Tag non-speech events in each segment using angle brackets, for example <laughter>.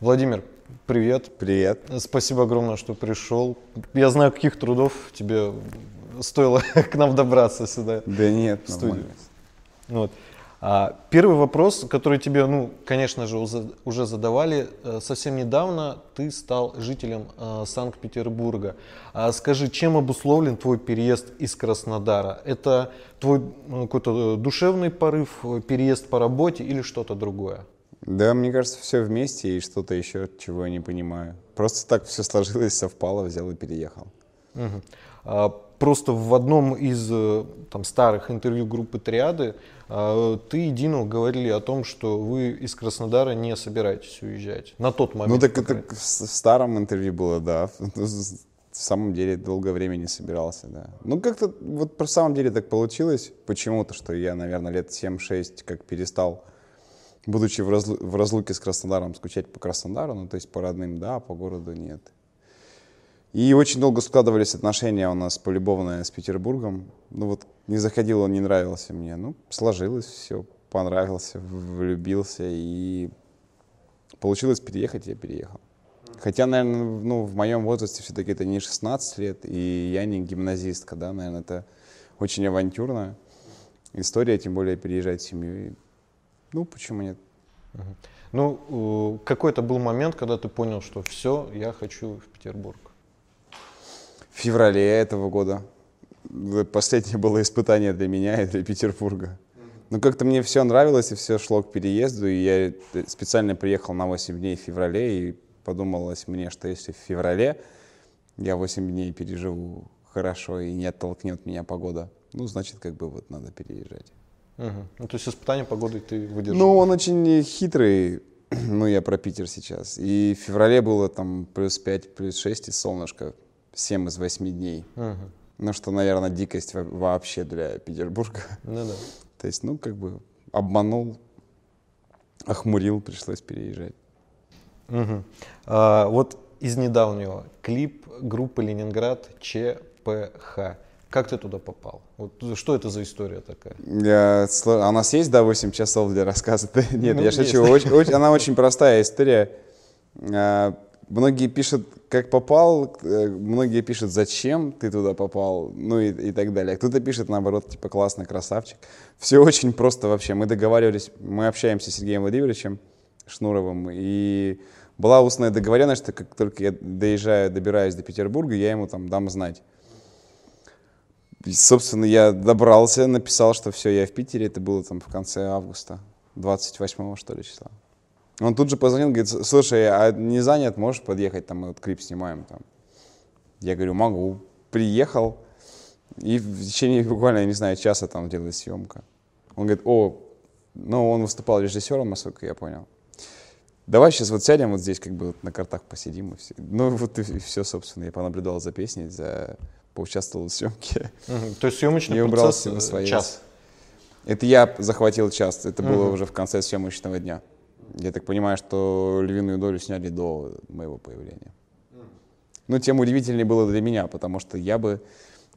Владимир, привет. Привет. Спасибо огромное, что пришел. Я знаю, каких трудов тебе стоило <laughs> к нам добраться сюда. Да нет, в студию. Вот. А, первый вопрос, который тебе, ну, конечно же, уже задавали. Э, совсем недавно ты стал жителем э, Санкт-Петербурга. А скажи, чем обусловлен твой переезд из Краснодара? Это твой ну, какой-то душевный порыв, э, переезд по работе или что-то другое? Да, мне кажется, все вместе и что-то еще, чего я не понимаю. Просто так все сложилось, совпало, взял и переехал. Угу. А, просто в одном из э, там, старых интервью группы «Триады» а, ты и Дину говорили о том, что вы из Краснодара не собираетесь уезжать на тот момент. Ну так это в старом интервью было, да. <laughs> В самом деле долгое время не собирался, да. Ну как-то вот по самом деле так получилось почему-то, что я, наверное, лет 7-6 как перестал будучи в, разлу в разлуке с Краснодаром, скучать по Краснодару, ну, то есть по родным, да, по городу нет. И очень долго складывались отношения у нас полюбовные с Петербургом. Ну вот не заходил он, не нравился мне. Ну, сложилось все, понравился, влюбился и получилось переехать, я переехал. Хотя, наверное, ну, в моем возрасте все-таки это не 16 лет, и я не гимназистка, да, наверное, это очень авантюрная история, тем более переезжать в семью. Ну, почему нет? Ну, какой-то был момент, когда ты понял, что все, я хочу в Петербург. В феврале этого года. Последнее было испытание для меня и для Петербурга. Но как-то мне все нравилось, и все шло к переезду, и я специально приехал на 8 дней в феврале, и подумалось мне, что если в феврале я 8 дней переживу хорошо и не оттолкнет меня погода, ну, значит, как бы вот надо переезжать. Угу. Ну, то есть испытание погоды ты выдержал? Ну, он очень хитрый. <clears throat> Ну, я про Питер сейчас. И в феврале было там плюс 5, плюс 6 и солнышко. 7 из 8 дней. Угу. Ну, что, наверное, дикость вообще для Петербурга. <laughs> Ну, да. То есть, ну, как бы обманул, охмурил, пришлось переезжать. Угу. А, вот из недавнего клип группы Ленинград ЧПХ. Как ты туда попал? Вот что это за история такая? Я, а у нас есть, да, 8 часов для рассказа? <laughs> Нет, ну, я шучу. Очень, очень, она очень простая история. А, многие пишут, как попал, э, многие пишут, зачем ты туда попал, ну и, и так далее. Кто-то пишет, наоборот, типа, классный красавчик. Все очень просто вообще. Мы договаривались, мы общаемся с Сергеем Владимировичем Шнуровым, и была устная договоренность, что как только я доезжаю, добираюсь до Петербурга, я ему там дам знать. Собственно, я добрался, написал, что все, я в Питере. Это было там в конце августа, 28 что ли числа. Он тут же позвонил, говорит, слушай, а не занят, можешь подъехать, там мы вот клип снимаем там. Я говорю, могу. Приехал, и в течение буквально, я не знаю, часа там делалась съемка. Он говорит, о, ну он выступал режиссером, насколько я понял. Давай сейчас вот сядем вот здесь, как бы вот на картах посидим и все. Ну вот и все, собственно, я понаблюдал за песней, за поучаствовал в съемке. Угу. То есть съемочный и процесс на свои час? Это я захватил час, это угу. было уже в конце съемочного дня. Я так понимаю, что львиную долю сняли до моего появления. Но тем удивительнее было для меня, потому что я бы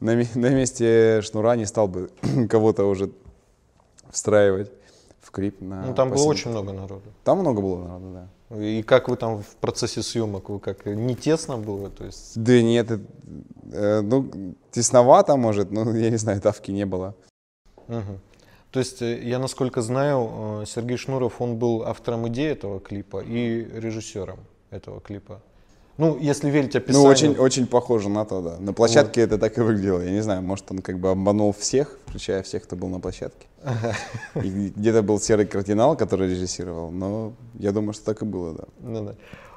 на, на месте Шнура не стал бы <clears throat> кого-то уже встраивать в клип. На ну, там было очень много народу. Там много было народу, да. И как вы там в процессе съемок, вы как, не тесно было? То есть... Да нет, э, ну, тесновато, может, но я не знаю, давки не было. Угу. То есть, э, я насколько знаю, э, Сергей Шнуров, он был автором идеи этого клипа и режиссером этого клипа. Ну, если верить описанию. Ну, очень, очень похоже на то, да. На площадке вот. это так и выглядело. Я не знаю, может, он как бы обманул всех, включая всех, кто был на площадке. <laughs> И где-то был серый кардинал, который режиссировал, но я думаю, что так и было, да. Ну, да.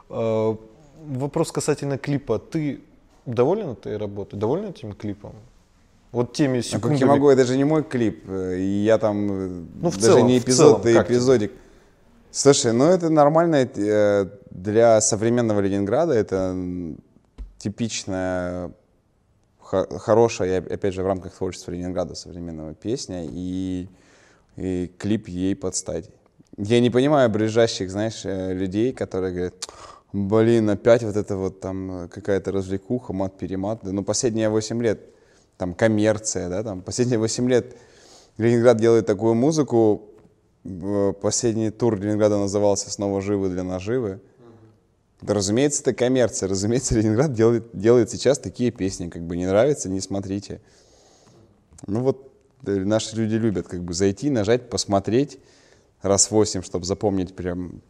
А, вопрос касательно клипа. Ты доволен этой работой? Доволен этим клипом? Вот теми секундами. А как я могу, это же не мой клип, и я там э, ну, в даже целом, не эпизод, а эпизодик. Тебе? Слушай, ну это нормально э, для современного Ленинграда, это типичная хорошая, опять же, в рамках творчества Ленинграда современного песня и, и клип ей подстать. Я не понимаю ближайших, знаешь, э, людей, которые говорят, блин, опять вот это вот там какая-то развлекуха, мат-перемат. Ну, последние 8 лет, там, коммерция, да, там, последние 8 лет Ленинград делает такую музыку, последний тур Ленинграда назывался «Снова живы для наживы». Да, разумеется, это коммерция. Разумеется, Ленинград делает, делает сейчас такие песни. Как бы не нравится, не смотрите. Ну вот э, наши люди любят как бы зайти, нажать, посмотреть раз восемь, чтобы запомнить прям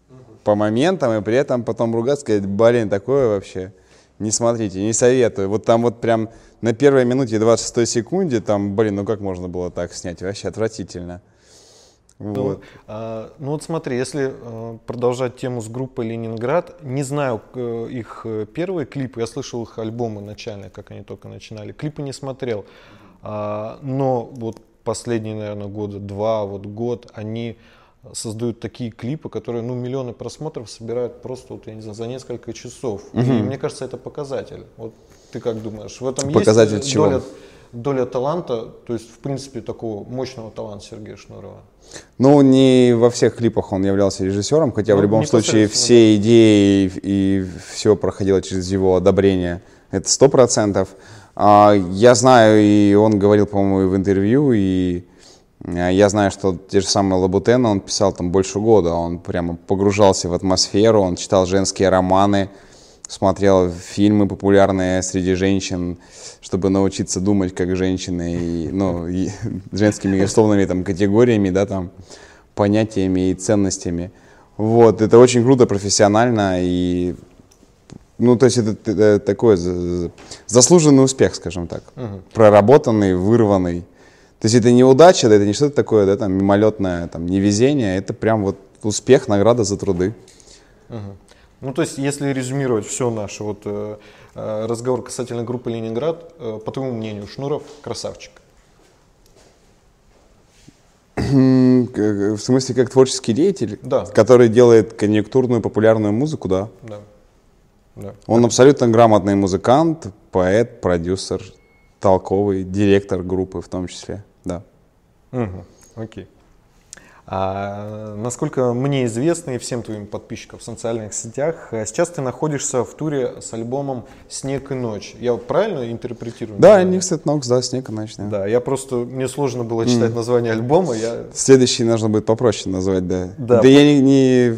по моментам, и при этом потом ругаться, сказать, блин, такое вообще не смотрите, не советую. Вот там вот прям на первой минуте 26 секунде, там, блин, ну как можно было так снять? Вообще отвратительно. Ну, вот. А, ну вот смотри, если а, продолжать тему с группой Ленинград, не знаю э, их э, первые клипы, я слышал их альбомы начальные, как они только начинали, клипы не смотрел, а, но вот последние, наверное, года два, вот год, они создают такие клипы, которые, ну, миллионы просмотров собирают просто, вот, я не знаю, за несколько часов. Угу. И мне кажется, это показатель. Вот ты как думаешь, в этом показатель есть чего? Доля, таланта, то есть, в принципе, такого мощного таланта Сергея Шнурова? Ну, не во всех клипах он являлся режиссером, хотя ну, в любом случае все идеи и, и все проходило через его одобрение. Это сто процентов. А, я знаю, и он говорил, по-моему, в интервью, и Э, я знаю, что те же самые Лабутена он писал там больше года, он прямо погружался в атмосферу, он читал женские романы, смотрел фильмы популярные среди женщин, чтобы научиться думать как женщины, и, ну, и женскими условными там категориями, да, там, понятиями и ценностями. Вот, это очень круто, профессионально, и, ну, то есть это, это такой заслуженный успех, скажем так, угу. проработанный, вырванный. То есть это не удача, да, это не что-то такое, да, там, мимолетное, там, невезение, это прям вот успех, награда за труды. Угу. Ну, то есть, если резюмировать все наше вот э, э, разговор касательно группы Ленинград, э, по твоему мнению, Шнуров красавчик? В смысле, как творческий деятель, да. который делает конъюнктурную популярную музыку, да. Да. да. Он абсолютно грамотный музыкант, поэт, продюсер, толковый, директор группы в том числе, да. Угу, окей. А, насколько мне известно и всем твоим подписчикам в социальных сетях, э, сейчас ты находишься в туре с альбомом «Снег и ночь». Я правильно интерпретирую? Да, Nixed Nox, да, «Снег и ночь». Да. да, я просто, мне сложно было читать mm. название альбома. Я... Следующий нужно будет попроще назвать, да. Да, да я не, не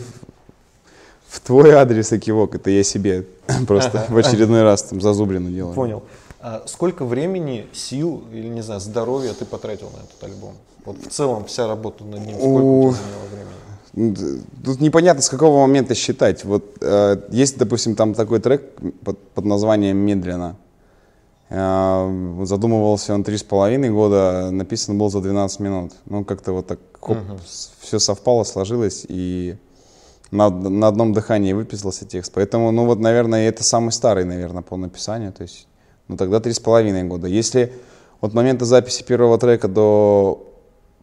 в твой адрес экивок, это я себе <laughs> просто в <laughs> очередной раз там зазубрину делаю. Понял. А сколько времени, сил или, не знаю, здоровья ты потратил на этот альбом? Вот в целом вся работа над ним, сколько у тебя заняло времени? Тут непонятно, с какого момента считать. Вот э, есть, допустим, там такой трек под, под названием «Медленно». Э, задумывался он три с половиной года, написан был за 12 минут. Ну, как-то вот так хоп, угу. все совпало, сложилось, и на, на одном дыхании выписался текст. Поэтому, ну вот, наверное, это самый старый, наверное, по написанию. То есть ну тогда три с половиной года. Если от момента записи первого трека до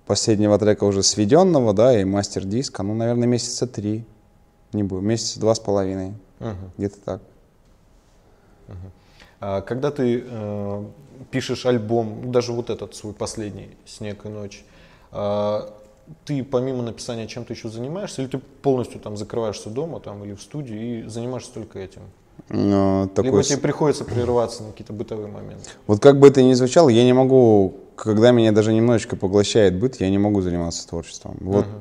последнего трека уже сведенного, да, и мастер-диска, ну, наверное, месяца три, не будет, месяца два с половиной, угу. где-то так. Угу. А когда ты э, пишешь альбом, даже вот этот свой последний «Снег и ночь», э, ты помимо написания чем-то еще занимаешься, или ты полностью там закрываешься дома там, или в студии и занимаешься только этим? Но такой... Либо тебе приходится прерываться на какие-то бытовые моменты. Вот как бы это ни звучало, я не могу, когда меня даже немножечко поглощает быт, я не могу заниматься творчеством. Вот. Uh-huh.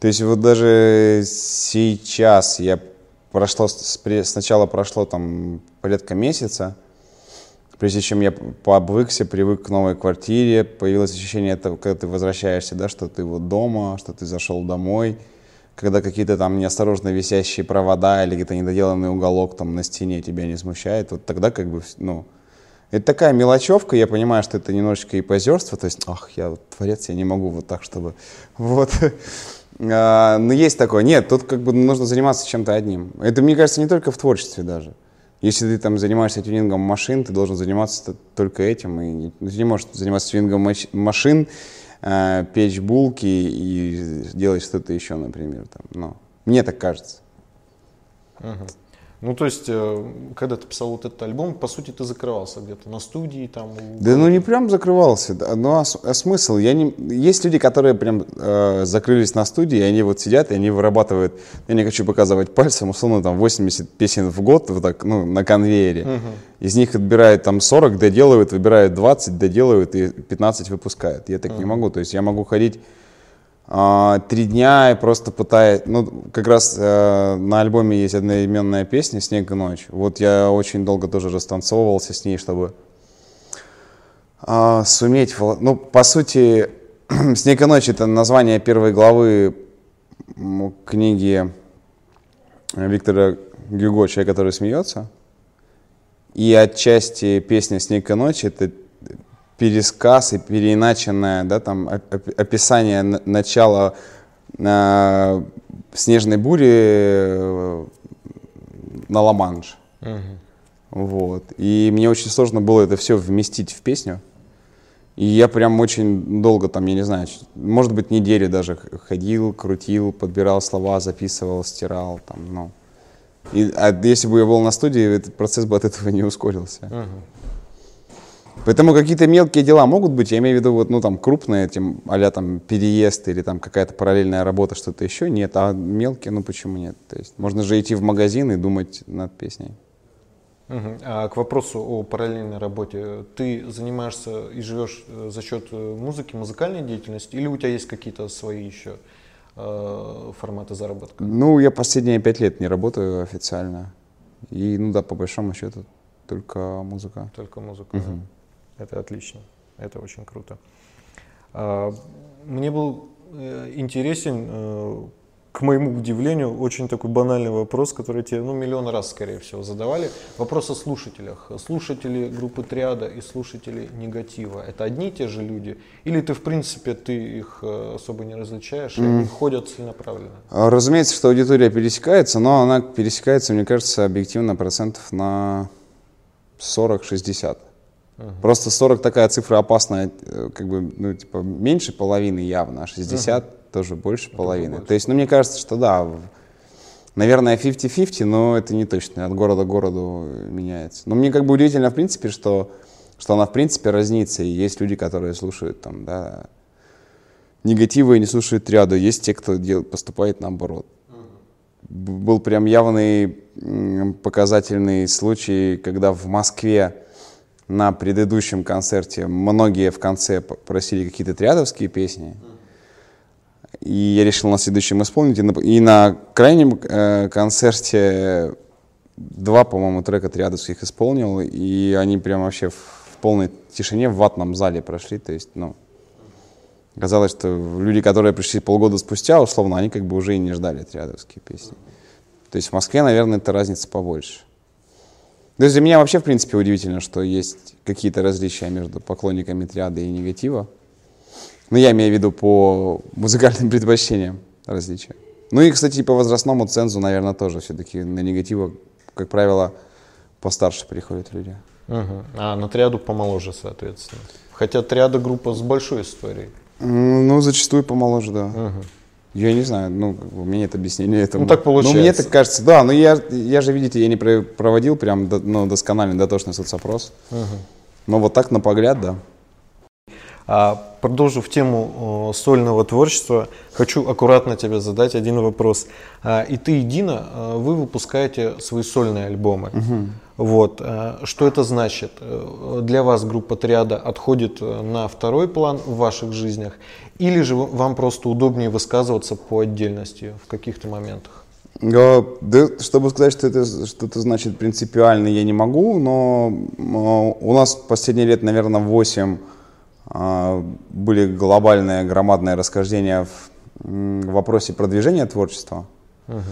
То есть вот даже сейчас я прошло, сначала прошло там порядка месяца, прежде чем я пообвыкся, привык к новой квартире, появилось ощущение этого, когда ты возвращаешься, да, что ты вот дома, что ты зашел домой, когда какие-то там неосторожно висящие провода или где-то недоделанный уголок там на стене тебя не смущает, вот тогда как бы, ну, это такая мелочевка, я понимаю, что это немножечко и позерство, то есть, ах, я вот творец, я не могу вот так, чтобы, <laughs> вот. А, но есть такое. Нет, тут как бы нужно заниматься чем-то одним. Это, мне кажется, не только в творчестве даже. Если ты там занимаешься тюнингом машин, ты должен заниматься только этим. И ты не можешь заниматься тюнингом машин э, печь булки и делать что-то еще, например. Там, ну, мне так кажется. Угу. Ну, то есть, э, когда ты писал вот этот альбом, по сути, ты закрывался где-то на студии там? Да, ну не прям закрывался. Ну, а, а смысл? Я не... Есть люди, которые прям э, закрылись на студии, и они вот сидят, и они вырабатывают, я не хочу показывать пальцем, условно, там 80 песен в год, вот так, ну, на конвейере. Угу. Из них отбирают там 40, доделывают, выбирают 20, доделывают и 15 выпускают. Я так угу. не могу. То есть я могу ходить три дня и просто пытаясь... Ну, как раз э, на альбоме есть одноименная песня «Снег и ночь». Вот я очень долго тоже растанцовывался с ней, чтобы э, суметь... Ну, по сути, <clears throat> «Снег и ночь» — это название первой главы книги Виктора Гюго «Человек, который смеется». И отчасти песня «Снег и ночь» — это пересказ и переиначенное, да, там описание начала э, снежной бури э, на Ла-Манш. Угу. Вот. И мне очень сложно было это все вместить в песню. И я прям очень долго там, я не знаю, может быть, неделю даже ходил, крутил, подбирал слова, записывал, стирал. Там, ну. И, а если бы я был на студии, этот процесс бы от этого не ускорился. Угу. Поэтому какие-то мелкие дела могут быть, я имею в виду вот, ну, там, крупные, тем, а там переезд или там какая-то параллельная работа, что-то еще, нет, а мелкие, ну почему нет? То есть можно же идти в магазин и думать над песней. Угу. А к вопросу о параллельной работе, ты занимаешься и живешь э, за счет э, музыки, музыкальной деятельности, или у тебя есть какие-то свои еще э, форматы заработка? Ну, я последние пять лет не работаю официально. И, ну да, по большому счету, только музыка. Только музыка, угу. да. Это отлично, это очень круто. А, мне был э, интересен, э, к моему удивлению, очень такой банальный вопрос, который тебе ну, миллион раз, скорее всего, задавали. Вопрос о слушателях. Слушатели группы Триада и слушатели Негатива – это одни и те же люди? Или ты, в принципе, ты их э, особо не различаешь, и mm. они ходят целенаправленно? А, разумеется, что аудитория пересекается, но она пересекается, мне кажется, объективно процентов на 40-60. Угу. Просто 40 такая цифра опасная, э, как бы, ну, типа, меньше половины явно, а 60 угу. тоже больше это половины. Больше. То есть, ну, мне кажется, что да, наверное, 50-50, но это не точно, от города к городу меняется. Но мне как бы удивительно, в принципе, что, что она, в принципе, разнится, и есть люди, которые слушают, там, да, негативы и не слушают ряду, есть те, кто дел, поступает наоборот. Был прям явный показательный случай, когда в Москве на предыдущем концерте многие в конце просили какие-то триадовские песни. И я решил на следующем исполнить. И на, и на крайнем э, концерте два, по-моему, трека триадовских исполнил. И они прям вообще в, в полной тишине в ватном зале прошли. То есть, ну, казалось, что люди, которые пришли полгода спустя, условно, они как бы уже и не ждали триадовские песни. То есть в Москве, наверное, эта разница побольше. То есть для меня вообще, в принципе, удивительно, что есть какие-то различия между поклонниками триады и негатива. Ну, я имею в виду по музыкальным <laughs> предпочтениям различия. Ну и, кстати, по возрастному цензу, наверное, тоже все-таки на негатива, как правило, постарше приходят люди. Угу. А на триаду помоложе, соответственно. Хотя триада группа с большой историей. Ну, зачастую помоложе, да. Угу. Я не знаю, ну, у меня нет объяснения этому. Ну, так получается. Ну, мне так кажется, да, но я, я же, видите, я не проводил прям ну, доскональный, дотошный соцопрос. Угу. Но вот так на погляд, да. А, продолжив тему сольного творчества, хочу аккуратно тебе задать один вопрос. А, и ты, и Дина, а, вы выпускаете свои сольные альбомы. Угу. Вот. А, что это значит? Э, для вас группа Триада отходит э, на второй план в ваших жизнях? Или же вам просто удобнее высказываться по отдельности в каких-то моментах? Да, чтобы сказать, что это что-то значит принципиально, я не могу, но у нас последние лет, наверное, 8 а, были глобальные, громадные расхождения в, в вопросе продвижения творчества. Uh-huh.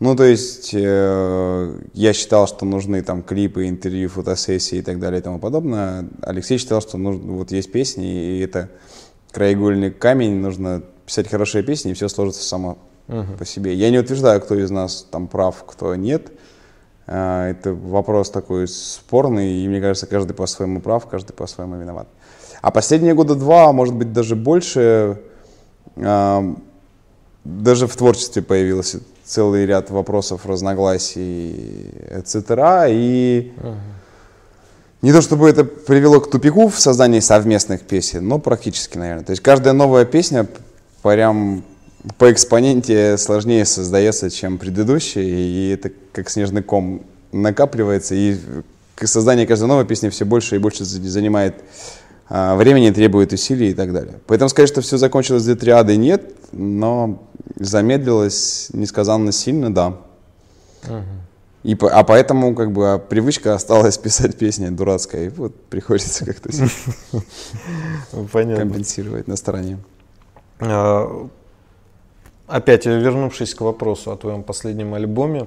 Ну, то есть э, я считал, что нужны там клипы, интервью, фотосессии и так далее и тому подобное. Алексей считал, что нужно, вот есть песни, и это краеугольный камень, нужно писать хорошие песни, и все сложится само uh-huh. по себе. Я не утверждаю, кто из нас там прав, кто нет. Э, это вопрос такой спорный, и мне кажется, каждый по-своему прав, каждый по-своему виноват. А последние года два, может быть, даже больше, э, даже в творчестве появился целый ряд вопросов, разногласий, etc. И не то чтобы это привело к тупику в создании совместных песен, но практически, наверное. То есть каждая новая песня прям по экспоненте сложнее создается, чем предыдущая, и это как снежный ком накапливается, и создание каждой новой песни все больше и больше занимает времени, требует усилий и так далее. Поэтому сказать, что все закончилось для триады, нет. но замедлилось несказанно сильно, да. И, по- а поэтому как бы а привычка осталась <laughs> писать песни дурацкая, и вот приходится как-то <laughs> Понятно. компенсировать на стороне. А, Опять вернувшись к вопросу о твоем последнем альбоме,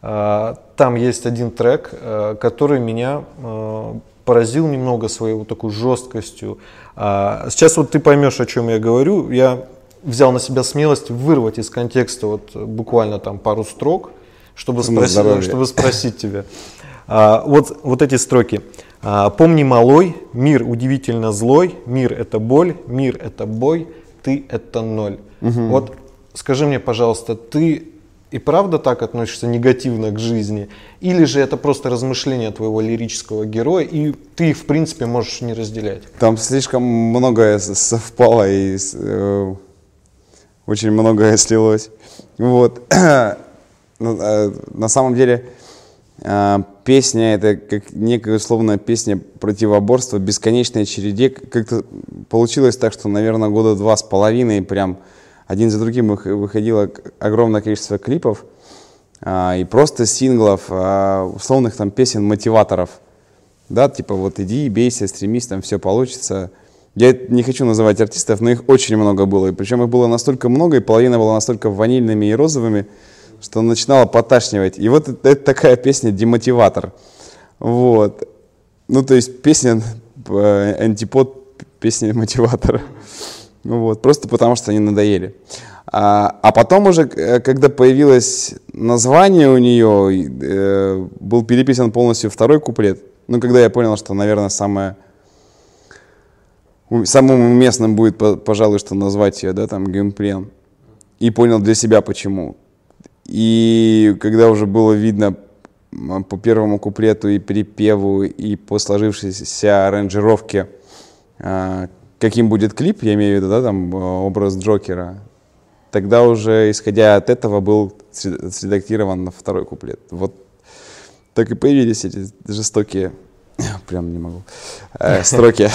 а, там есть один трек, а, который меня а, поразил немного своей вот такой жесткостью. А, Сейчас вот ты поймешь, о чем я говорю. Я взял на себя смелость вырвать из контекста вот буквально там пару строк, чтобы спросить, чтобы спросить тебя. А, Вот, вот эти строки. А, Помни, малой, мир удивительно злой, мир это боль, мир это бой, ты это ноль. Вот скажи мне, пожалуйста, ты и правда так относишься негативно к жизни? Или же это просто размышления твоего лирического героя, и ты их, в принципе, можешь не разделять? Там слишком многое совпало и э, очень многое слилось. Вот. <clears throat> Ну, э, на самом деле э, песня это как некая условная песня противоборства, бесконечной череде. Как-то получилось так, что, наверное, года два с половиной прям один за другим вых- выходило огромное количество клипов а, и просто синглов, а, условных там песен мотиваторов. Да, типа вот иди, бейся, стремись, там все получится. Я не хочу называть артистов, но их очень много было. И причем их было настолько много, и половина была настолько ванильными и розовыми, что начинало поташнивать. И вот это, это такая песня «Демотиватор». Вот. Ну, то есть песня э, антипод песни «Мотиватора». Ну Вот, просто потому что они надоели. А, а потом уже, э, когда появилось название у нее, э, был переписан полностью второй куплет. Ну, когда я понял, что, наверное, самое, самым уместным будет, по- пожалуй, что назвать ее, да, там, геймплеем. И понял для себя, почему. И когда уже было видно м, по первому куплету и припеву, и по сложившейся аранжировке, а, каким будет клип, я имею в виду, да, там, э, образ Джокера, тогда уже, исходя от этого, был сред- средактирован на второй куплет. Вот так и появились эти жестокие, <coughs> прям не могу, э, <laughs> строки.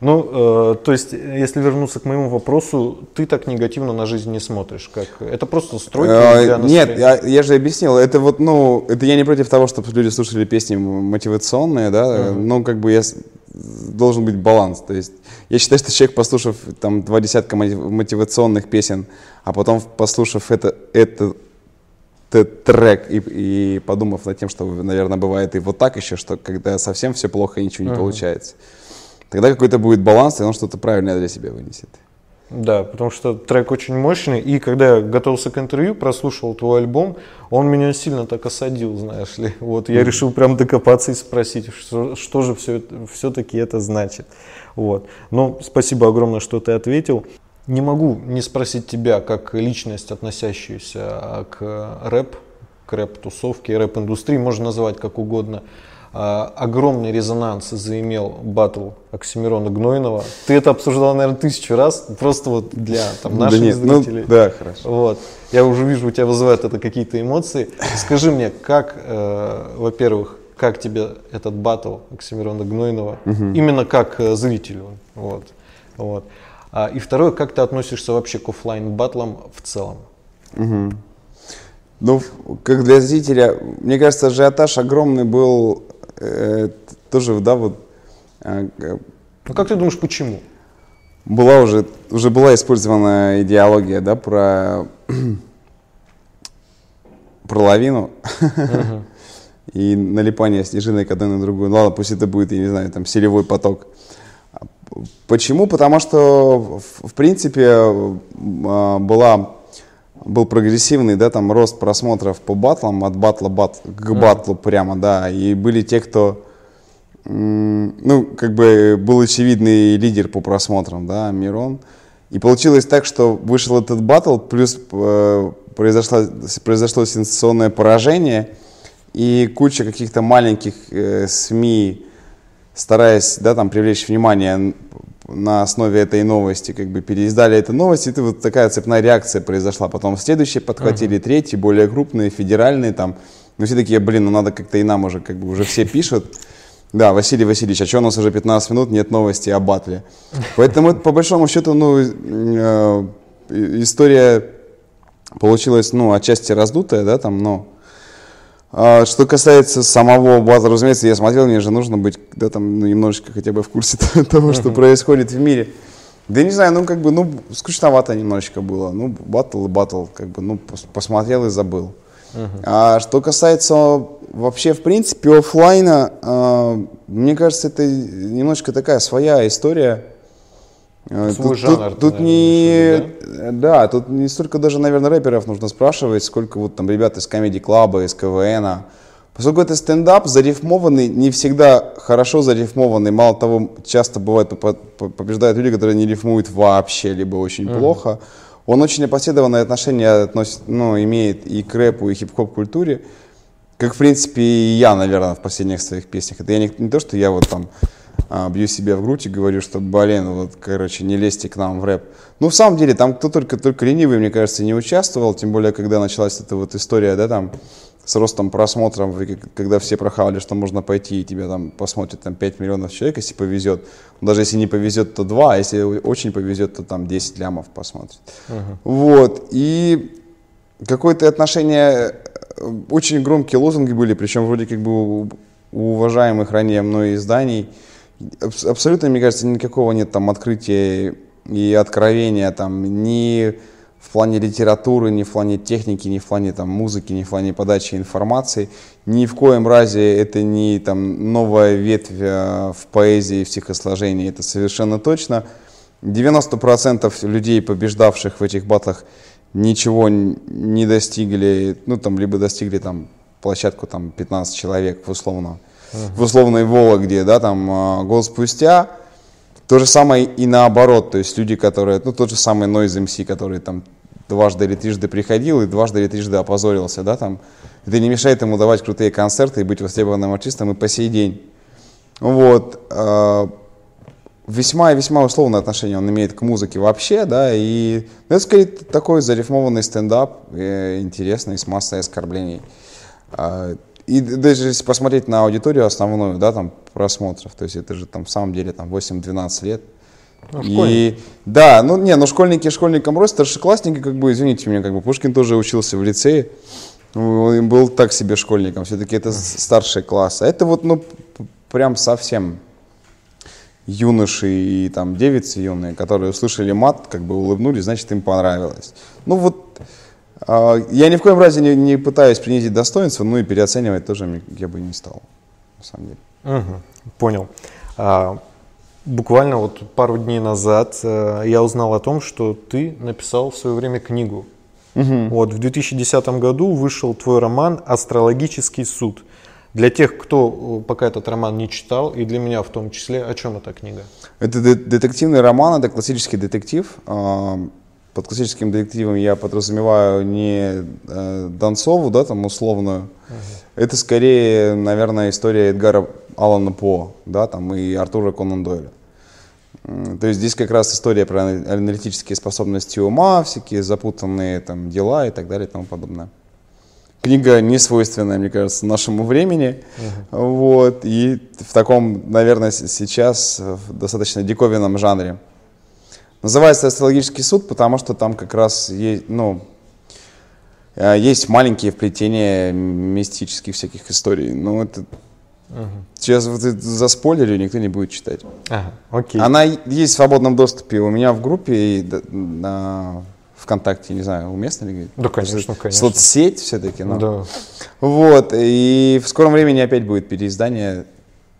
Ну, э, то есть, если вернуться к моему вопросу, ты так негативно на жизнь не смотришь, как это просто стройки Э, для Нет, настроения? я, я же объяснил, это вот, ну, это я не против того, чтобы люди слушали песни мотивационные, да, но как бы я должен быть баланс, то есть я считаю, что человек, послушав там два десятка мотив- мотивационных песен, а потом послушав это, это, этот трек и, и подумав над тем, что, наверное, бывает и вот так еще, что когда совсем все плохо и ничего не получается, тогда какой-то будет баланс, и он что-то правильное для себя вынесет. Да, потому что трек очень мощный, и когда я готовился к интервью, прослушал твой альбом, он меня сильно так осадил, знаешь ли. Вот я решил прям докопаться и спросить, что, что же все, все-таки это значит. Вот. Но спасибо огромное, что ты ответил. Не могу не спросить тебя, как личность, относящуюся к рэп, к рэп-тусовке, рэп-индустрии, можно называть как угодно. А, огромный резонанс заимел батл Оксимирона, Гнойного. Ты это обсуждал, наверное, тысячу раз, просто вот для там, наших да нет, ну, зрителей. да, хорошо. Вот. Я уже вижу, у тебя вызывает это какие-то эмоции. Скажи мне, как, э, во-первых, как тебе этот батл Оксимирона Гнойного, именно как э, зрителю, вот, вот. А, и второе, как ты относишься вообще к оффлайн батлам в целом? Ну, в- как для зрителя, мне кажется, ажиотаж огромный был тоже, да, вот э, э, Ну как ты думаешь, почему? была уже, уже была использована идеология, да, про, <clears throat> про лавину <laughs> и налипание снежинок одной на другую. Ну, ладно, пусть это будет, я не знаю, там, селевой поток. А Почему? Потому что, в, принципе, была, был прогрессивный, да, там, рост просмотров по батлам, от батла бат, к батлу прямо, да, и были те, кто, ну, как бы был очевидный лидер по просмотрам, да, Мирон. И получилось так, что вышел этот батл, плюс э, произошло, произошло сенсационное поражение, и куча каких-то маленьких э, СМИ, стараясь, да, там, привлечь внимание на основе этой новости, как бы переиздали эту новость, и это вот такая цепная реакция произошла. Потом следующие подхватили, третьи, более крупные, федеральные, там, ну все такие, блин, ну надо как-то и нам уже, как бы уже все пишут. Да, Василий Васильевич, а что у нас уже 15 минут, нет новости о батле. Поэтому, по большому счету, ну, э, история получилась, ну, отчасти раздутая, да, там, но что касается самого батла, разумеется, я смотрел, мне же нужно быть, да, там, ну, немножечко хотя бы в курсе <laughs> того, что происходит в мире. Да не знаю, ну, как бы, ну, скучновато немножечко было. Ну, батл и батл, как бы, ну, посмотрел и забыл. А что касается вообще, в принципе, офлайна, э, мне кажется, это немножко такая своя история. А, Свой тут, жанр. Тут, тут не, да? да, тут не столько даже, наверное, рэперов нужно спрашивать, сколько вот там ребят из Comedy Club, из КВН. Поскольку это стендап, зарифмованный, не всегда хорошо зарифмованный. Мало того, часто бывает побеждают люди, которые не рифмуют вообще, либо очень uh-huh. плохо. Он очень опосредованное отношение относит, ну, имеет и к рэпу, и хип-хоп культуре. Как, в принципе, и я, наверное, в последних своих песнях. Это я не, не то, что я вот там бью себя в грудь и говорю, что, блин, вот, короче, не лезьте к нам в рэп. Ну, в самом деле, там кто только, только ленивый, мне кажется, не участвовал, тем более, когда началась эта вот история, да, там, с ростом просмотров, когда все прохавали, что можно пойти, и тебя там посмотрит там 5 миллионов человек, если повезет. Даже если не повезет, то 2, а если очень повезет, то там 10 лямов посмотрит. Uh-huh. Вот. И какое-то отношение, э, очень громкие лозунги были, причем вроде как бы у уважаемых ранее мной изданий. Абсолютно, мне кажется, никакого нет там открытия и откровения там ни в плане литературы, ни в плане техники, ни в плане там, музыки, ни в плане подачи информации. Ни в коем разе это не там, новая ветвь э, в поэзии, в стихосложении, это совершенно точно. 90% людей, побеждавших в этих батлах, ничего не достигли, ну там, либо достигли там площадку там 15 человек условно, uh-huh. в условной Вологде, да, там э, год спустя, то же самое и наоборот, то есть люди, которые, ну тот же самый Noise MC, который там дважды или трижды приходил и дважды или трижды опозорился, да, там, это не мешает ему давать крутые концерты и быть востребованным артистом и по сей день. Вот, э, весьма и весьма условное отношение он имеет к музыке вообще, да, и ну, это скорее такой зарифмованный стендап, э, интересный, с массой оскорблений. И даже если посмотреть на аудиторию основную, да, там, просмотров, то есть это же там в самом деле там 8-12 лет. Ну, и да, ну не, ну школьники школьникам рост, старшеклассники, как бы, извините меня, как бы Пушкин тоже учился в лицее, он был так себе школьником, все-таки это старший класс. А это вот, ну, прям совсем юноши и там девицы юные, которые услышали мат, как бы улыбнулись, значит им понравилось. Ну вот я ни в коем разе не, не пытаюсь принизить достоинство, ну и переоценивать тоже я бы не стал, на самом деле. Угу, понял. А, буквально вот пару дней назад а, я узнал о том, что ты написал в свое время книгу. Угу. Вот в 2010 году вышел твой роман «Астрологический суд». Для тех, кто э, пока этот роман не читал, и для меня в том числе, о чем эта книга? Это детективный роман, это классический детектив. Под классическим детективом я подразумеваю не э, Донцову, да, там условную. Uh-huh. Это скорее, наверное, история Эдгара Алана По, да, там и Артура Конан Дойля. То есть здесь как раз история про аналитические способности ума, всякие запутанные там дела и так далее и тому подобное. Книга не свойственная, мне кажется, нашему времени. Uh-huh. Вот, и в таком, наверное, сейчас в достаточно диковинном жанре. Называется «Астрологический суд», потому что там как раз есть, ну, э, есть маленькие вплетения мистических всяких историй. Ну, это Угу. Сейчас вот за спойлерю никто не будет читать. Ага, окей. Она есть в свободном доступе у меня в группе и на ВКонтакте, не знаю, уместно ли говорить? Да, конечно, конечно. Соцсеть все-таки, ну. Да. Вот, и в скором времени опять будет переиздание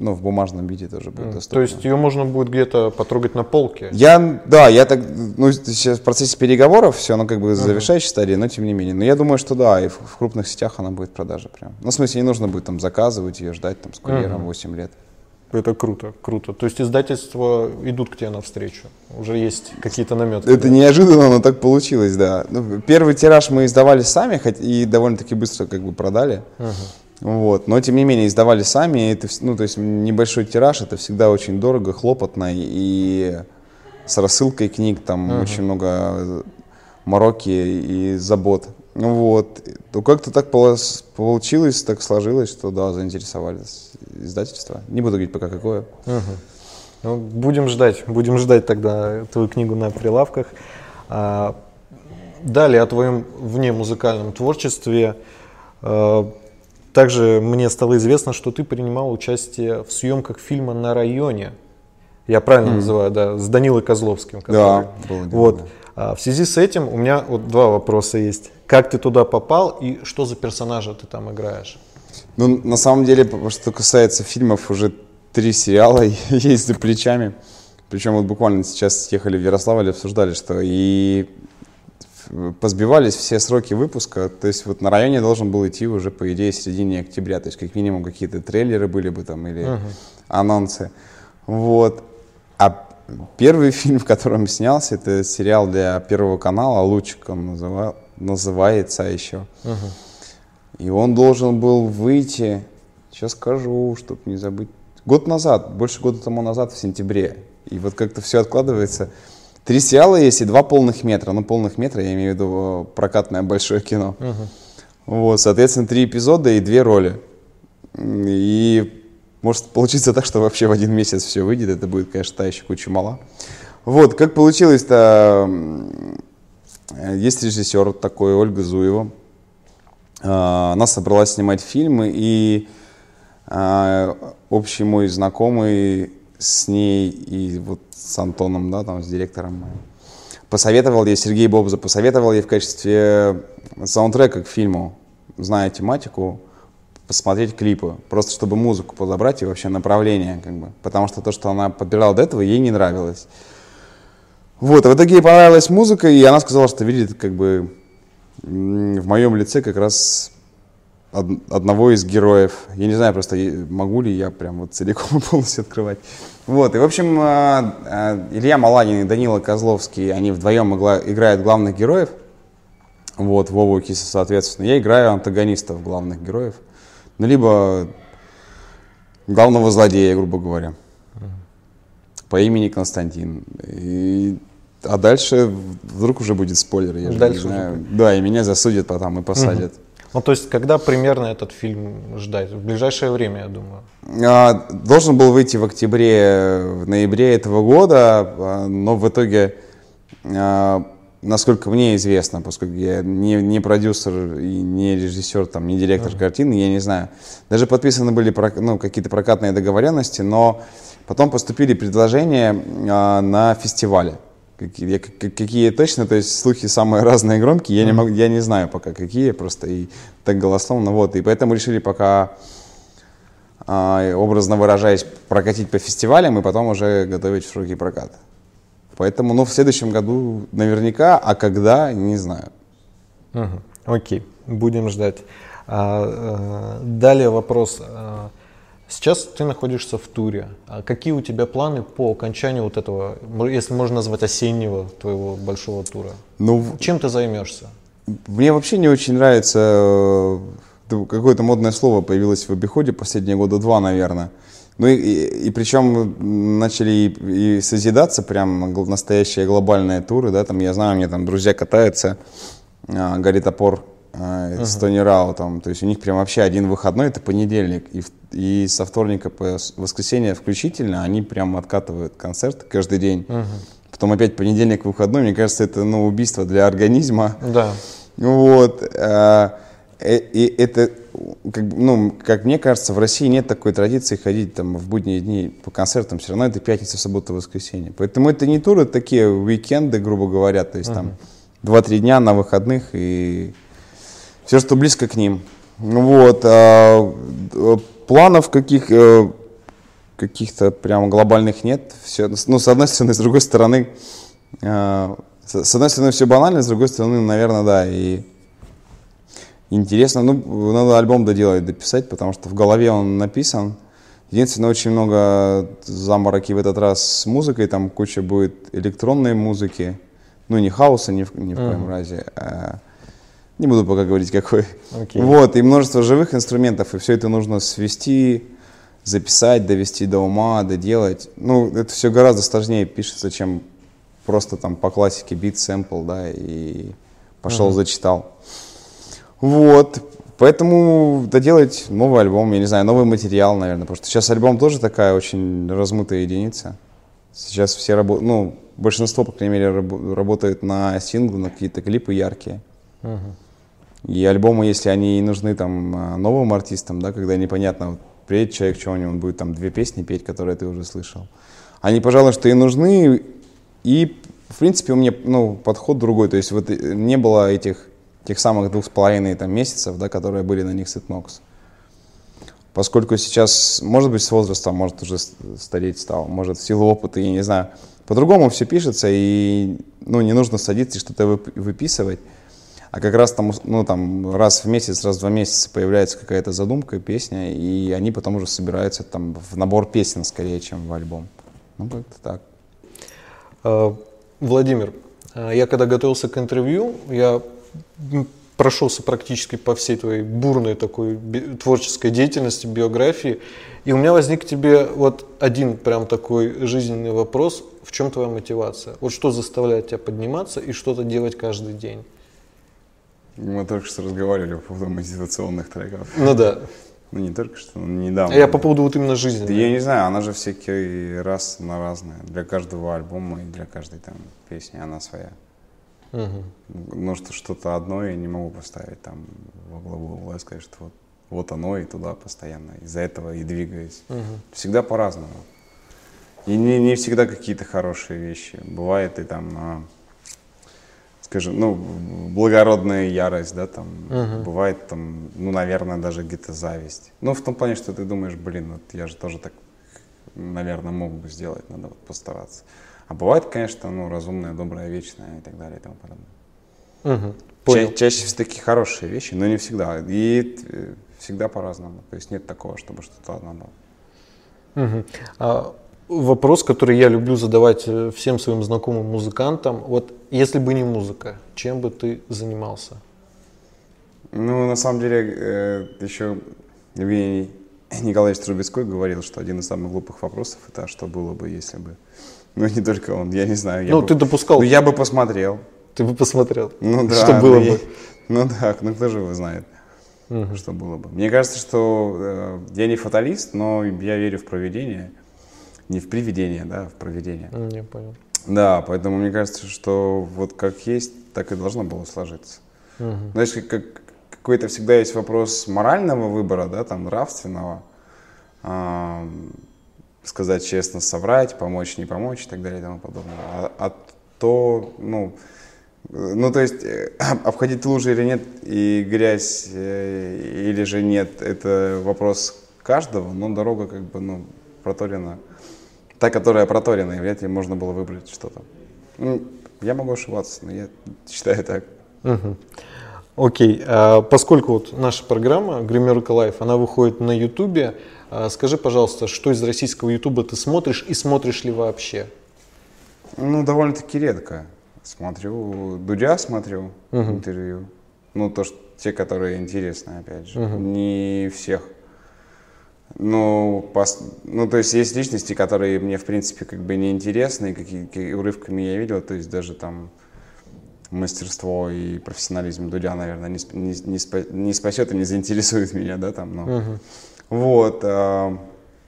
ну, в бумажном виде тоже будет mm. доступно. То есть ее можно будет где-то потрогать на полке? Я, да, я так, ну, сейчас в процессе переговоров все, оно как бы uh-huh. завершающей стадии, но тем не менее. Но я думаю, что да, и в, в крупных сетях она будет в продаже прям. Ну, в смысле, не нужно будет там заказывать ее, ждать там с курьером uh-huh. 8 лет. Это круто, круто. То есть издательства идут к тебе навстречу. Уже есть какие-то наметки. Это да? неожиданно, но так получилось, да. Ну, первый тираж мы издавали сами, хоть и довольно-таки быстро как бы продали. Uh-huh. Вот. Но тем не менее издавали сами. Это, ну, то есть небольшой тираж, это всегда очень дорого, хлопотно. И с рассылкой книг там uh-huh. очень много мороки и забот. Вот. То как-то так получилось, так сложилось, что да, заинтересовались. издательство. Не буду говорить пока какое. Угу. Ну, будем ждать, будем ждать тогда твою книгу на прилавках. А, далее о твоем вне музыкальном творчестве. А, также мне стало известно, что ты принимал участие в съемках фильма «На районе». Я правильно mm. называю, да, с Данилой Козловским. Который, да, было дело, Вот. Да. А, в связи с этим у меня вот два вопроса есть. Как ты туда попал и что за персонажа ты там играешь? Ну, на самом деле, что касается фильмов, уже три сериала <laughs> есть за плечами. Причем вот буквально сейчас ехали в Ярославль, обсуждали, что и позбивались все сроки выпуска. То есть вот на районе должен был идти уже, по идее, в середине октября. То есть как минимум какие-то трейлеры были бы там или uh-huh. анонсы. Вот. А первый <laughs> фильм, в котором снялся, это сериал для Первого канала «Лучик» он называл, называется еще. Uh-huh. И он должен был выйти, сейчас скажу, чтобы не забыть, год назад, больше года тому назад, в сентябре. И вот как-то все откладывается. Три сериала есть и два полных метра. Ну, полных метра, я имею в виду э, прокатное большое кино. Uh-huh. Вот, соответственно, три эпизода и две роли. И может получиться так, что вообще в один месяц все выйдет. Это будет, конечно, та еще куча мала. Вот, как получилось-то, есть режиссер такой, Ольга Зуева. А, она собралась снимать фильмы, и а, общий мой знакомый с ней и вот с Антоном, да, там, с директором, посоветовал ей, Сергей Бобза посоветовал ей в качестве саундтрека к фильму, зная тематику, посмотреть клипы, просто чтобы музыку подобрать и вообще направление, как бы, потому что то, что она подбирала до этого, ей не нравилось. Вот, а в итоге ей понравилась музыка, и она сказала, что видит, как бы, в моем лице как раз одного из героев. Я не знаю просто, могу ли я прям вот целиком и <laughs> полностью открывать. Вот, и в общем, а, а, Илья Маланин и Данила Козловский, они вдвоем играют главных героев. Вот, Вову Киса, соответственно. Я играю антагонистов главных героев. Ну, либо главного злодея, грубо говоря. По имени Константин. И а дальше вдруг уже будет спойлер, я дальше же не знаю. Уже... Да, и меня засудят потом и посадят. Угу. Ну, то есть, когда примерно этот фильм ждать? В ближайшее время, я думаю. А, должен был выйти в октябре, в ноябре этого года, а, но в итоге, а, насколько мне известно, поскольку я не, не продюсер и не режиссер, там, не директор uh-huh. картины, я не знаю. Даже подписаны были ну, какие-то прокатные договоренности, но потом поступили предложения на фестивале. Какие, какие точно, то есть слухи самые <laughs> разные громкие, я не, могу, я не знаю пока какие, просто и так голословно, вот, и поэтому решили пока, а, образно выражаясь, прокатить по фестивалям и потом уже готовить в широкий прокат. Поэтому, ну, в следующем году наверняка, а когда, не знаю. Угу. Окей, будем ждать. А, а, далее вопрос. А, Сейчас ты находишься в туре. А какие у тебя планы по окончанию вот этого, если можно назвать осеннего твоего большого тура? Ну, Чем ты займешься? Мне вообще не очень нравится, э, какое-то модное слово появилось в обиходе последние года два, наверное. Ну и, и, и причем начали и, и созидаться прям настоящие глобальные туры, да, там я знаю, мне там друзья катаются, а, горит опор uh-huh. с Тони Раутом. То есть у них прям вообще один выходной, это понедельник. И, и со вторника по воскресенье включительно они прям откатывают концерт каждый день. Uh-huh. Потом опять понедельник выходной. Мне кажется, это ну, убийство для организма. Да. Вот. А, э, и это, как, ну, как мне кажется, в России нет такой традиции ходить там в будние дни по концертам. Все равно это пятница, суббота, воскресенье. Поэтому это не туры, это такие уикенды, грубо говоря. То есть uh-huh. там 2-3 дня на выходных и все, что близко к ним. Вот. А, планов каких, э, каких-то прям глобальных нет. Все, ну, с одной стороны, с другой стороны, а, с одной стороны, все банально, с другой стороны, наверное, да, и интересно. Ну, надо альбом доделать, дописать, потому что в голове он написан. Единственное, очень много замороки в этот раз с музыкой, там куча будет электронной музыки, ну, не хаоса ни в, ни в mm-hmm. коем разе, а не буду пока говорить, какой. Okay. Вот, и множество живых инструментов, и все это нужно свести, записать, довести до ума, доделать. Ну, это все гораздо сложнее пишется, чем просто там по классике бит, сэмпл, да, и пошел, uh-huh. зачитал. Вот. Поэтому доделать новый альбом, я не знаю, новый материал, наверное, потому что сейчас альбом тоже такая очень размытая единица. Сейчас все работают, ну, большинство, по крайней мере, раб- работают на синглы, на какие-то клипы яркие. И альбомы, если они нужны там а, новым артистам, да, когда непонятно, вот, приедет человек, что у него он будет там две песни петь, которые ты уже слышал. Они, пожалуй, что и нужны, и, в принципе, у меня, ну, подход другой, то есть вот э, не было этих, тех самых двух с половиной там месяцев, да, которые были на них Ситмокс. Поскольку сейчас, может быть, с возрастом, может, уже с- стареть стал, может, в силу опыта, я не знаю, по-другому все пишется, и, ну, не нужно садиться и что-то вып- выписывать. А как раз там, ну, там, раз в месяц, раз в два месяца появляется какая-то задумка, песня, и они потом уже собираются там в набор песен скорее, чем в альбом. Ну, как-то так. Э, Владимир, э, я когда готовился к интервью, я прошелся практически по всей твоей бурной такой творческой деятельности, биографии, и у меня возник к тебе вот один прям такой жизненный вопрос, в чем твоя мотивация? Вот что заставляет тебя подниматься и что-то делать каждый день? Мы только что разговаривали по поводу мотивационных треков. Ну да. Ну, не только что, но недавно. А я по поводу вот именно жизни. Да я не знаю, она же всякий раз на разная. Для каждого альбома и для каждой там песни она своя. Мгм. Ну, что что-то одно я не могу поставить там во главу угла и сказать, что вот, вот оно и туда постоянно. Из-за этого и двигаюсь. Мгм. Всегда по-разному. И не, не всегда какие-то хорошие вещи. Бывает и там, а, скажем, ну, благородная ярость, да, там, Мгм. бывает там, ну, наверное, даже где-то зависть. Ну, в том плане, что ты думаешь, блин, вот я же тоже так, наверное, мог бы сделать, надо вот постараться. А бывает, конечно, ну, разумная, добрая, вечная и так далее и тому подобное. Ча- Понял. чаще все-таки хорошие вещи, но не всегда. И э, всегда по-разному. То есть нет такого, чтобы что-то одно было. Мгм. А, вопрос, который я люблю задавать э, всем своим знакомым музыкантам. Вот если бы не музыка, чем бы ты занимался? Ну, на самом деле, э, еще Евгений Николаевич Трубецкой говорил, что один из самых глупых вопросов это «А что было бы, если бы. Ну, не только он, я не знаю. я ну, бы- ты допускал, Ну, я бы посмотрел. ты бы посмотрел, Ну да. что было ну, бы. Ну да, ну кто же его знает, Мгм. что было бы. Мне кажется, что э, я не фаталист, но я верю в проведение. Не в привидение, да, а в проведение. М, Я понял. Да, поэтому мне кажется, что вот как есть, так и должно было сложиться. Мгм. Знаешь, как, как- какой-то всегда есть вопрос морального выбора, да, там, нравственного. Ам, сказать честно, соврать, помочь, не помочь и так далее и тому подобное. А, а то, ну, э, ну, то есть, э, <clears throat> обходить лужи или нет, и грязь э, или же нет, это вопрос каждого, но дорога как бы, ну, проторена. Та, которая проторена, и вряд ли можно было выбрать что-то. Ну, я могу ошибаться, но я считаю так. Мгм. Окей, а поскольку вот наша программа Гримерка Life, она выходит на Ютубе, а скажи, пожалуйста, что из российского Ютуба ты смотришь и смотришь ли вообще? Ну, довольно-таки редко. Смотрю, Дудя смотрю интервью. Ну, то, что те, которые интересны, опять же. Не всех. Ну, пос- ну, то есть есть личности, которые мне, в принципе, как бы не интересны, какие, урывками я видел, то есть даже там мастерство и профессионализм Дудя, наверное, не, не, не, спа- не спасет и не заинтересует <laughs> меня, да, там, ну. Вот. А,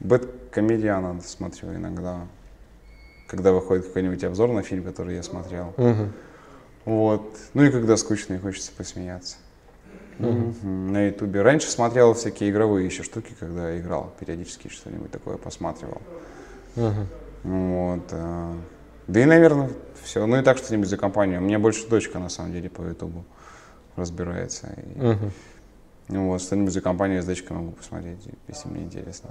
Бэткомедиана смотрю иногда, когда выходит какой-нибудь обзор на фильм, который я смотрел. Мгм. Вот. Ну и когда скучно и хочется посмеяться. Мгм. На ютубе. Раньше смотрел всякие игровые еще штуки, когда играл, периодически что-нибудь такое посматривал. Мгм. Вот. а, Да и, наверное, все. Ну и так что-нибудь за компанию. У меня больше дочка, на самом деле, по ютубу разбирается. И, Мгм. ну вот, что-нибудь за компанию с дочкой могу посмотреть, если мне интересно.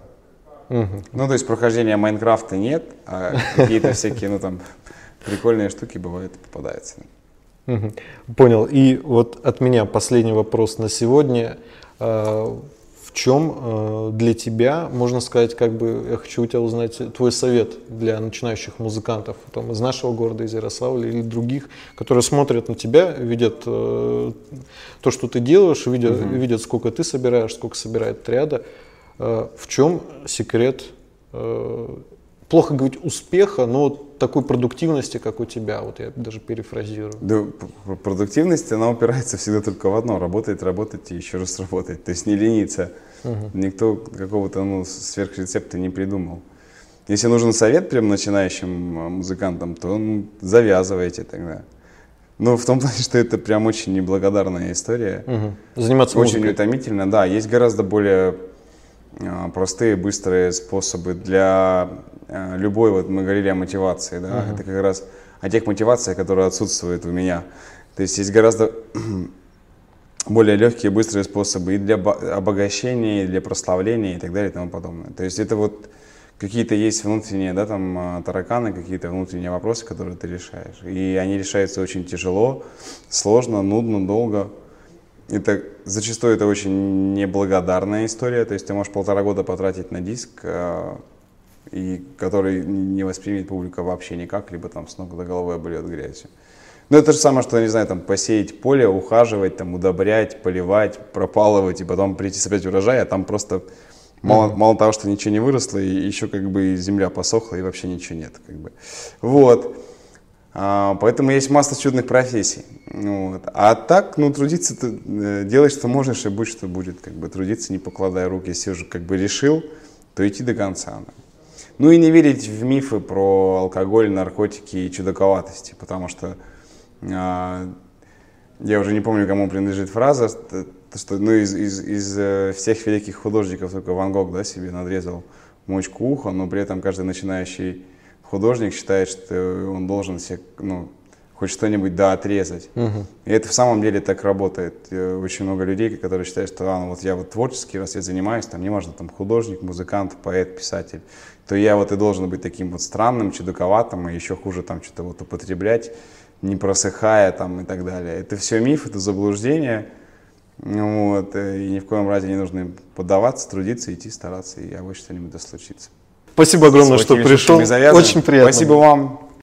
Мгм. Ну, то есть прохождения Майнкрафта нет, а какие-то всякие, ну, там, прикольные штуки бывают и попадаются. Понял. И вот от меня последний вопрос на сегодня. А, В чем э, для тебя, можно сказать, как бы я хочу у тебя узнать твой совет для начинающих музыкантов там, из нашего города, из Ярославля или других, которые смотрят на тебя, видят э, то, что ты делаешь, видят, видят, сколько ты собираешь, сколько собирает триада. Э, В чем секрет э, плохо говорить успеха, но такой продуктивности, как у тебя, вот я даже перефразирую. Да, продуктивность, она упирается всегда только в одно, работать, работать и еще раз работать, то есть не лениться. Угу. Никто какого-то ну, сверхрецепта не придумал. Если нужен совет прям начинающим а, музыкантам, то ну, завязывайте тогда. Ну, в том плане, <laughs> что это прям очень неблагодарная история. Угу. Заниматься Очень музыкой. утомительно, да. Есть гораздо более простые, быстрые способы для а, любой, вот мы говорили о мотивации, да, угу. это как раз о тех мотивациях, которые отсутствуют у меня. То есть есть гораздо <clears throat> более легкие, быстрые способы и для обогащения, и для прославления и так далее и тому подобное. То есть это вот какие-то есть внутренние, да, там а, тараканы, какие-то внутренние вопросы, которые ты решаешь. И они решаются очень тяжело, сложно, нудно, долго. Это зачастую это очень неблагодарная история, то есть ты можешь полтора года потратить на диск, а, и который не воспримет публика вообще никак, либо там с ног до головы обольет грязью. Ну, это же самое, что, не знаю, там, посеять поле, ухаживать, там, удобрять, поливать, пропалывать, и потом прийти собрать урожай, а там просто Мало, mm-hmm. мало того, что ничего не выросло, и еще как бы земля посохла, и вообще ничего нет. Как бы. Вот. А, поэтому есть масса чудных профессий. Вот. А так, ну, трудиться, ты, э, делай, что можешь, и будь, что будет. Как бы, трудиться, не покладая рук. Если уже как бы решил, то идти до конца. Ну и не верить в мифы про алкоголь, наркотики и чудаковатости, потому что а, я уже не помню, кому принадлежит фраза, что ну, из, из, из э, всех великих художников только Ван Гог да, себе надрезал мочку уха, но при этом каждый начинающий художник считает, что он должен себе, ну, хоть что-нибудь да отрезать. Угу. И это в самом деле так работает. Очень много людей, которые считают, что а, ну, вот я вот творческий, раз я занимаюсь, там не важно, там художник, музыкант, поэт, писатель, то я вот и должен быть таким вот странным, чудаковатым, и еще хуже там что-то вот употреблять, не просыхая там и так далее. Это все миф, это заблуждение. Вот, э, и ни в коем разе не нужно поддаваться, трудиться, идти, стараться, и обычно что-нибудь да случится. Спасибо огромное, что пришел. Очень приятно. Спасибо вам.